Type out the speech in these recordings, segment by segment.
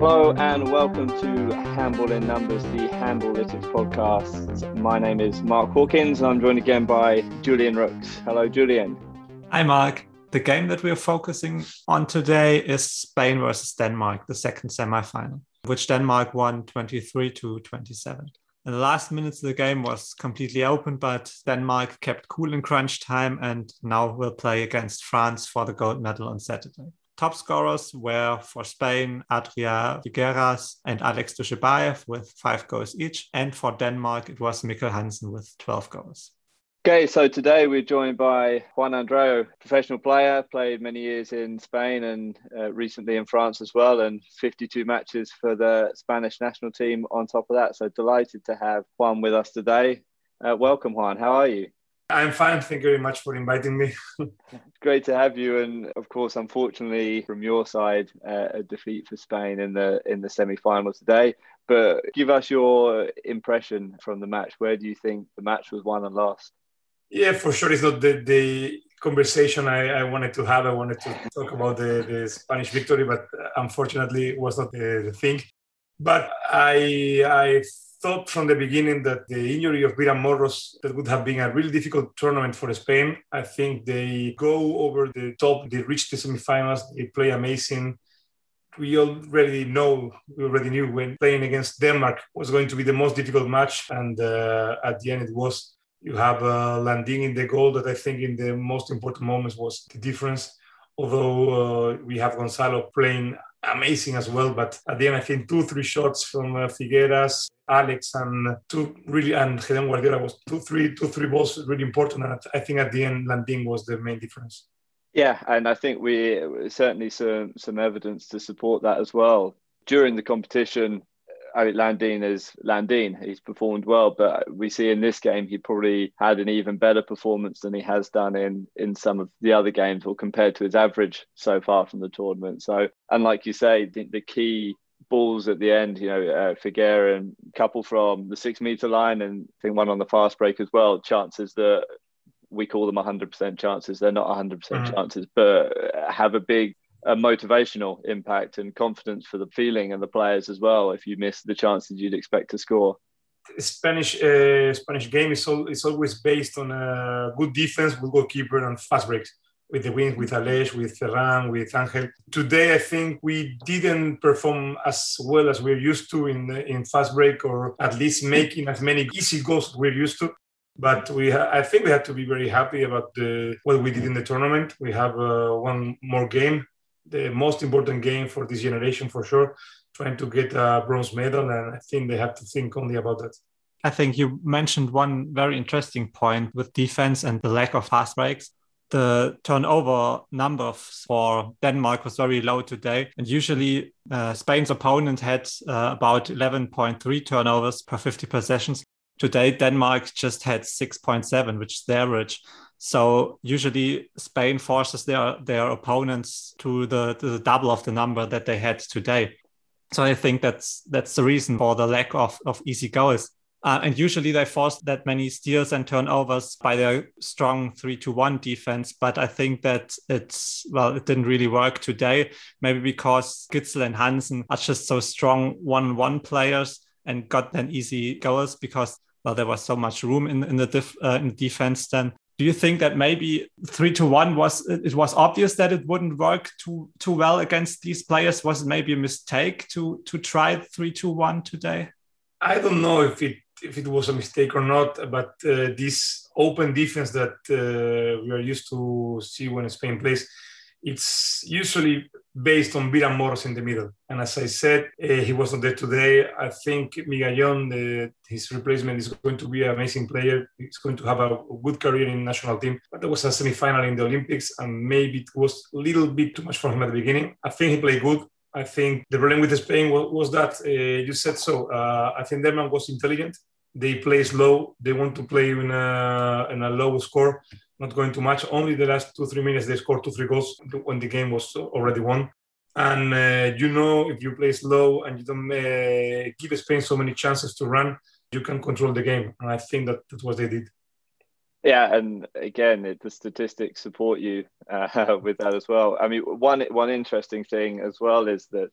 Hello and welcome to Handball in Numbers, the Handballytics podcast. My name is Mark Hawkins and I'm joined again by Julian Rooks. Hello, Julian. Hi, Mark. The game that we are focusing on today is Spain versus Denmark, the second semi-final, which Denmark won 23 to 27. In the last minutes of the game was completely open, but Denmark kept cool in crunch time and now will play against France for the gold medal on Saturday. Top scorers were for Spain, Adria Figueras and Alex Dujshebaev with five goals each. And for Denmark, it was Mikkel Hansen with 12 goals. Okay, so today we're joined by Juan Andreu, professional player, played many years in Spain and uh, recently in France as well, and 52 matches for the Spanish national team on top of that. So delighted to have Juan with us today. Uh, welcome, Juan. How are you? I'm fine. Thank you very much for inviting me. Great to have you. And of course, unfortunately, from your side, uh, a defeat for Spain in the in the semi-final today. But give us your impression from the match. Where do you think the match was won and lost? Yeah, for sure. It's not the, the conversation I, I wanted to have. I wanted to talk about the, the Spanish victory, but unfortunately, it was not the, the thing. But I I thought from the beginning that the injury of Viran Morros that would have been a really difficult tournament for Spain. I think they go over the top, they reach the semifinals, they play amazing. We already know, we already knew when playing against Denmark was going to be the most difficult match, and uh, at the end it was. You have uh, Landin in the goal that I think in the most important moments was the difference. Although uh, we have Gonzalo playing amazing as well. But at the end, I think two, three shots from uh, Figueras, Alex, and two really, and Gedeon Guardiola was two, three, two, three balls really important. And I think at the end, Landin was the main difference. Yeah, and I think we certainly some some evidence to support that as well. During the competition, I mean, Landin is Landin. He's performed well, but we see in this game he probably had an even better performance than he has done in in some of the other games, or compared to his average so far from the tournament. So, and like you say, the, the key balls at the end, you know, uh, Figuera and couple from the six meter line, and I think one on the fast break as well. Chances that we call them 100% chances. They're not 100% mm-hmm. chances, but have a big a motivational impact and confidence for the feeling and the players as well if you miss the chances you'd expect to score Spanish uh, Spanish game is, all, is always based on a good defense with goalkeeper and fast breaks with the wings, with Aleix, with Ferran, with Angel. Today, I think we didn't perform as well as we're used to in in fast break, or at least making as many easy goals we're used to. But we, ha- I think we have to be very happy about the what we did in the tournament. We have uh, one more game the most important game for this generation for sure, trying to get a bronze medal. And I think they have to think only about that. I think you mentioned one very interesting point with defense and the lack of fast breaks. The turnover numbers for Denmark was very low today. And usually uh, Spain's opponent had uh, about 11.3 turnovers per 50 possessions. Today, Denmark just had 6.7, which is the average. So usually Spain forces their their opponents to the, to the double of the number that they had today. So I think that's that's the reason for the lack of, of easy goals. Uh, and usually they force that many steals and turnovers by their strong three to one defense. But I think that it's well, it didn't really work today. Maybe because Gidsel and Hansen are just so strong one-on-one players and got then easy goals because well there was so much room in in the def, uh, in the defense then do you think that maybe three to one was it was obvious that it wouldn't work too too well against these players? Was it maybe a mistake to to try three to one today? I don't know if it if it was a mistake or not, but uh, this open defense that uh, we are used to see when Spain plays it's usually based on Viran Morros in the middle. And as I said, uh, he was not there today. I think Migallón, his replacement, is going to be an amazing player. He's going to have a good career in national team. But there was a semi-final in the Olympics, and maybe it was a little bit too much for him at the beginning. I think he played good. I think the problem with Spain was, was that uh, you said so. Uh, I think Denmark was intelligent. They play slow. They want to play in a, in a low score not going too much. Only the last two, three minutes, they scored two, three goals when the game was already won. And uh, you know, if you play slow and you don't uh, give Spain so many chances to run, you can control the game. And I think that that's what they did. Yeah, and again, it, the statistics support you uh, with that as well. I mean, one one interesting thing as well is that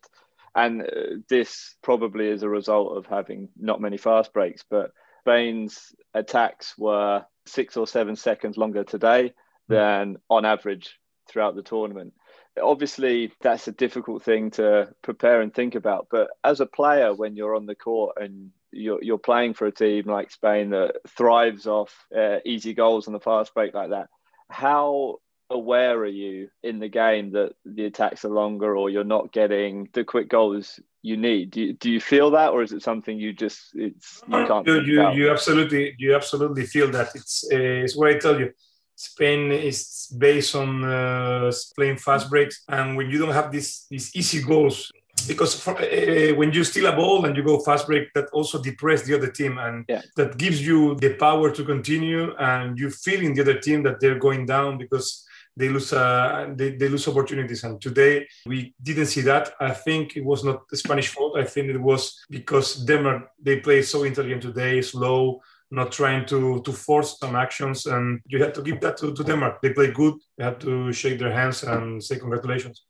And uh, this probably is a result of having not many fast breaks, but Spain's attacks were six or seven seconds longer today than on average throughout the tournament. Obviously, that's a difficult thing to prepare and think about. But as a player, when you're on the court and you're, you're playing for a team like Spain that thrives off uh, easy goals on the fast break like that, how aware are you in the game that the attacks are longer or you're not getting the quick goals you need. Do you, do you feel that or is it something you just it's you can't you, you, you absolutely you absolutely feel that. It's uh, it's what i tell you. Spain is based on uh, playing fast breaks, and when you don't have these these easy goals, because for, uh, when you steal a ball and you go fast break, that also depresses the other team, and yeah. that gives you the power to continue, and you feel in the other team that they're going down because they lose uh, they, they lose opportunities. And today we didn't see that. I think it was not the Spanish fault. I think it was because Denmark they play so intelligent today, slow not trying to to force some actions. And you have to give that to, to Denmark. They play good. You have to shake their hands and say congratulations.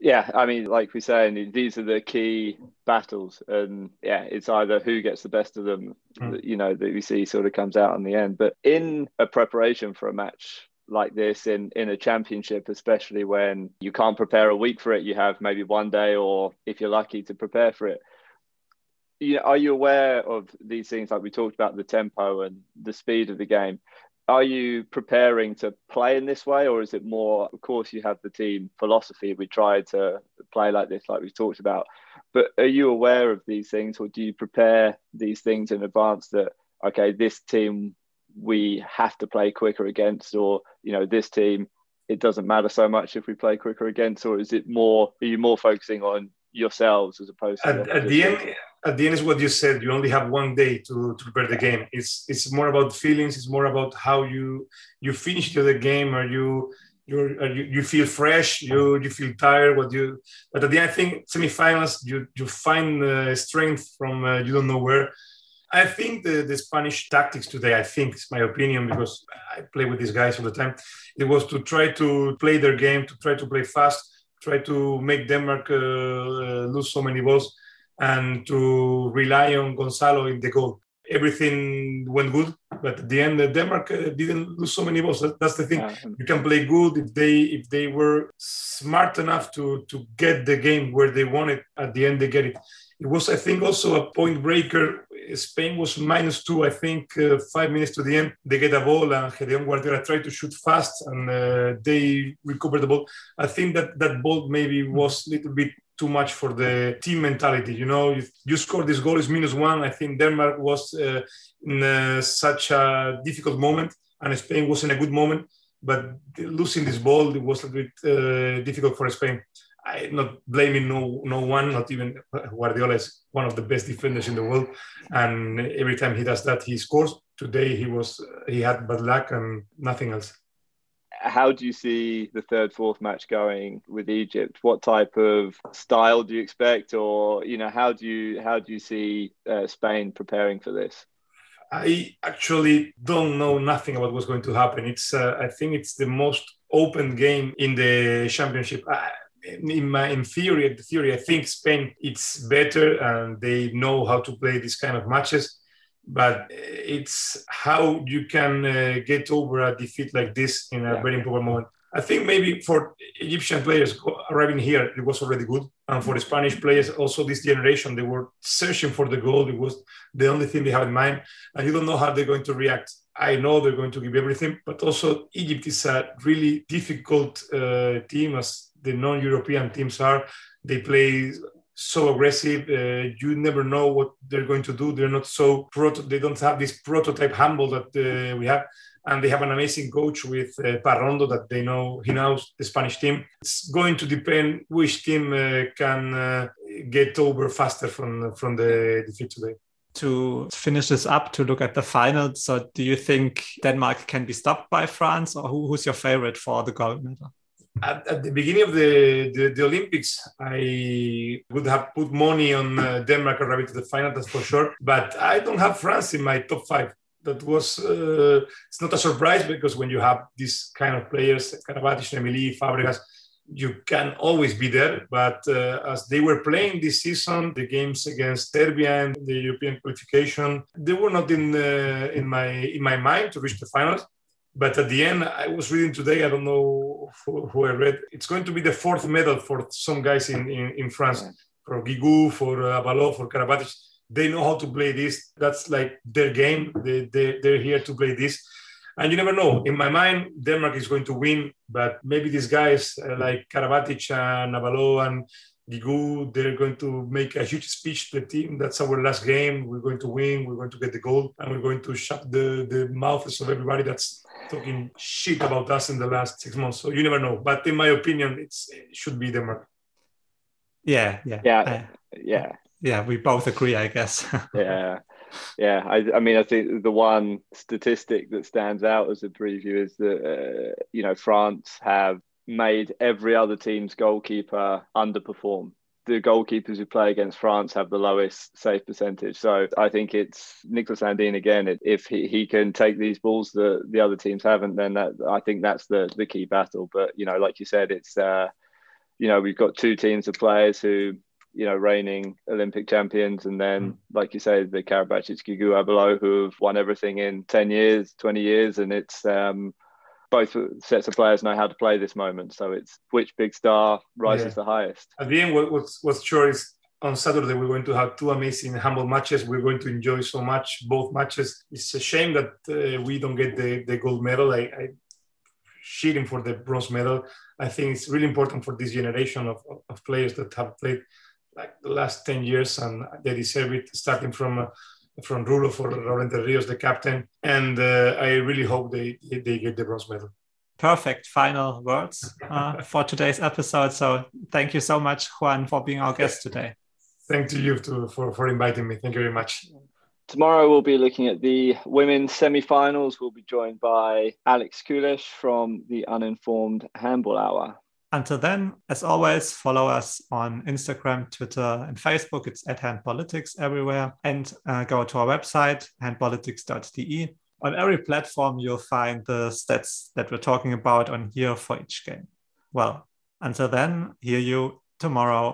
Yeah, I mean, like we say, these are the key battles, and yeah, it's either who gets the best of them, mm. you know, that we see sort of comes out in the end. But in a preparation for a match like this in in a championship especially when you can't prepare a week for it you have maybe one day or if you're lucky to prepare for it you know, are you aware of these things like we talked about the tempo and the speed of the game? Are you preparing to play in this way, or is it more? Of course, you have the team philosophy. We try to play like this, like we've talked about. But are you aware of these things, or do you prepare these things in advance? That okay, this team we have to play quicker against, or you know, this team it doesn't matter so much if we play quicker against, or is it more? Are you more focusing on yourselves as opposed to at, at the end? at the end is what you said you only have one day to, to prepare the game it's it's more about feelings it's more about how you you finish the game or you you you feel fresh you you feel tired what you but at the end i think semifinals you you find uh, strength from uh, you don't know where i think the, the spanish tactics today i think it's my opinion because i play with these guys all the time it was to try to play their game to try to play fast try to make denmark uh, uh lose so many balls and to rely on Gonzalo in the goal. Everything went good, but at the end, Denmark uh, didn't lose so many balls. That's the thing. You can play good if they if they were smart enough to to get the game where they wanted. At the end, they get it. It was, I think, also a point breaker. Spain was minus two, I think, uh, five minutes to the end. They get a ball, and Gedeon Guardiola tried to shoot fast, and uh, they recovered the ball. I think that that ball maybe was a little bit too much for the team mentality. You know, if you score this goal is minus one. I think Denmark was uh, in uh, such a difficult moment, and Spain was in a good moment. But losing this ball, it was a bit uh, difficult for Spain. I'm not blaming no no one, not even Guardiola is one of the best defenders in the world, and every time he does that, he scores. Today he was he had bad luck and nothing else how do you see the third, fourth match going with Egypt? What type of style do you expect, or you know, how do you how do you see uh, Spain preparing for this? I actually don't know nothing about what's going to happen. It's uh, I think it's the most open game in the championship. I, in my in theory, the theory, I think Spain it's better and they know how to play these kind of matches but it's how you can uh, get over a defeat like this in a yeah. very important moment. I think maybe for Egyptian players arriving here, it was already good. And for the Spanish players, also this generation, they were searching for the goal. It was the only thing they have in mind. And you don't know how they're going to react. I know they're going to give everything, but also Egypt is a really difficult uh, team as the non European teams are. They play so aggressive. Uh, you never know what they're going to do. They're not so proto. They don't have this prototype humble that uh, we have, and they have an amazing coach with uh, Parrondo that they know. He knows the Spanish team. It's going to depend which team uh, can uh, get over faster from from the defeat today. To finish this up, to look at the final. So, do you think Denmark can be stopped by France, or who, who's your favorite for the gold medal? At, at, the beginning of the, the, the, Olympics, I would have put money on uh, Denmark arriving to the final, that's for sure. But I don't have France in my top five. That was, uh, it's not a surprise because when you have these kind of players, Karabatic, Remili, Fabregas, you can always be there. But uh, as they were playing this season, the games against Serbia and the European qualification, they were not in uh, in my in my mind to reach the finals. But at the end, I was reading today. I don't know who, who I read. It's going to be the fourth medal for some guys in in, in France, yeah. for Guigou, for uh, for Karabatic. They know how to play this. That's like their game. They, they they're here to play this and you never know. In my mind, Denmark is going to win, but maybe these guys uh, like Karabatic and Abalo and Guigou, they're going to make a huge speech to the team. That's our last game. We're going to win. We're going to get the goal, and we're going to shut the, the mouths of everybody that's talking shit about us in the last six months. So you never know. But in my opinion, it's, it should be Denmark. Yeah, yeah, yeah, uh, yeah. Yeah, we both agree, I guess. yeah yeah, I, I, mean, I think the one statistic that stands out as a preview is that uh, you know France have made every other team's goalkeeper underperform. The goalkeepers who play against France have the lowest save percentage. So I think it's Nicolas Landin again. If he, he can take these balls that the other teams haven't, then that I think that's the the key battle. But you know, like you said, it's uh, you know we've got two teams of players who you know, reigning Olympic champions, and then, mm. like you say, the Karabatic, Guigou, Abalo, who have won everything in ten years, twenty years, and it's um, both sets of players know how to play this moment. So it's which big star rises yeah. the highest. At the end, what, what's what's sure is on Saturday we're going to have two amazing humble matches. We're going to enjoy so much both matches. It's a shame that uh, we don't get the, the gold medal. I, I cheating for the bronze medal. I think it's really important for this generation of, of players that have played like the last 10 years and they deserve it starting from uh, from Rulo for Raúl Entrerríos, the captain. And uh, I really hope they, they get the bronze medal. Perfect final words uh, for today's episode. So thank you so much, Juan, for being our guest today. Thank to you too, for, for inviting me. Thank you very much. Tomorrow we'll be looking at the women's semi-finals. We'll be joined by Alex Kulish from the Uninformed Handball Hour. Until then, as always, follow us on Instagram, Twitter, and Facebook. It's at Handballytics everywhere. And uh, go to our website, handballytics.de. On every platform, you'll find the stats that we're talking about on here for each game. Well, until then, hear you tomorrow.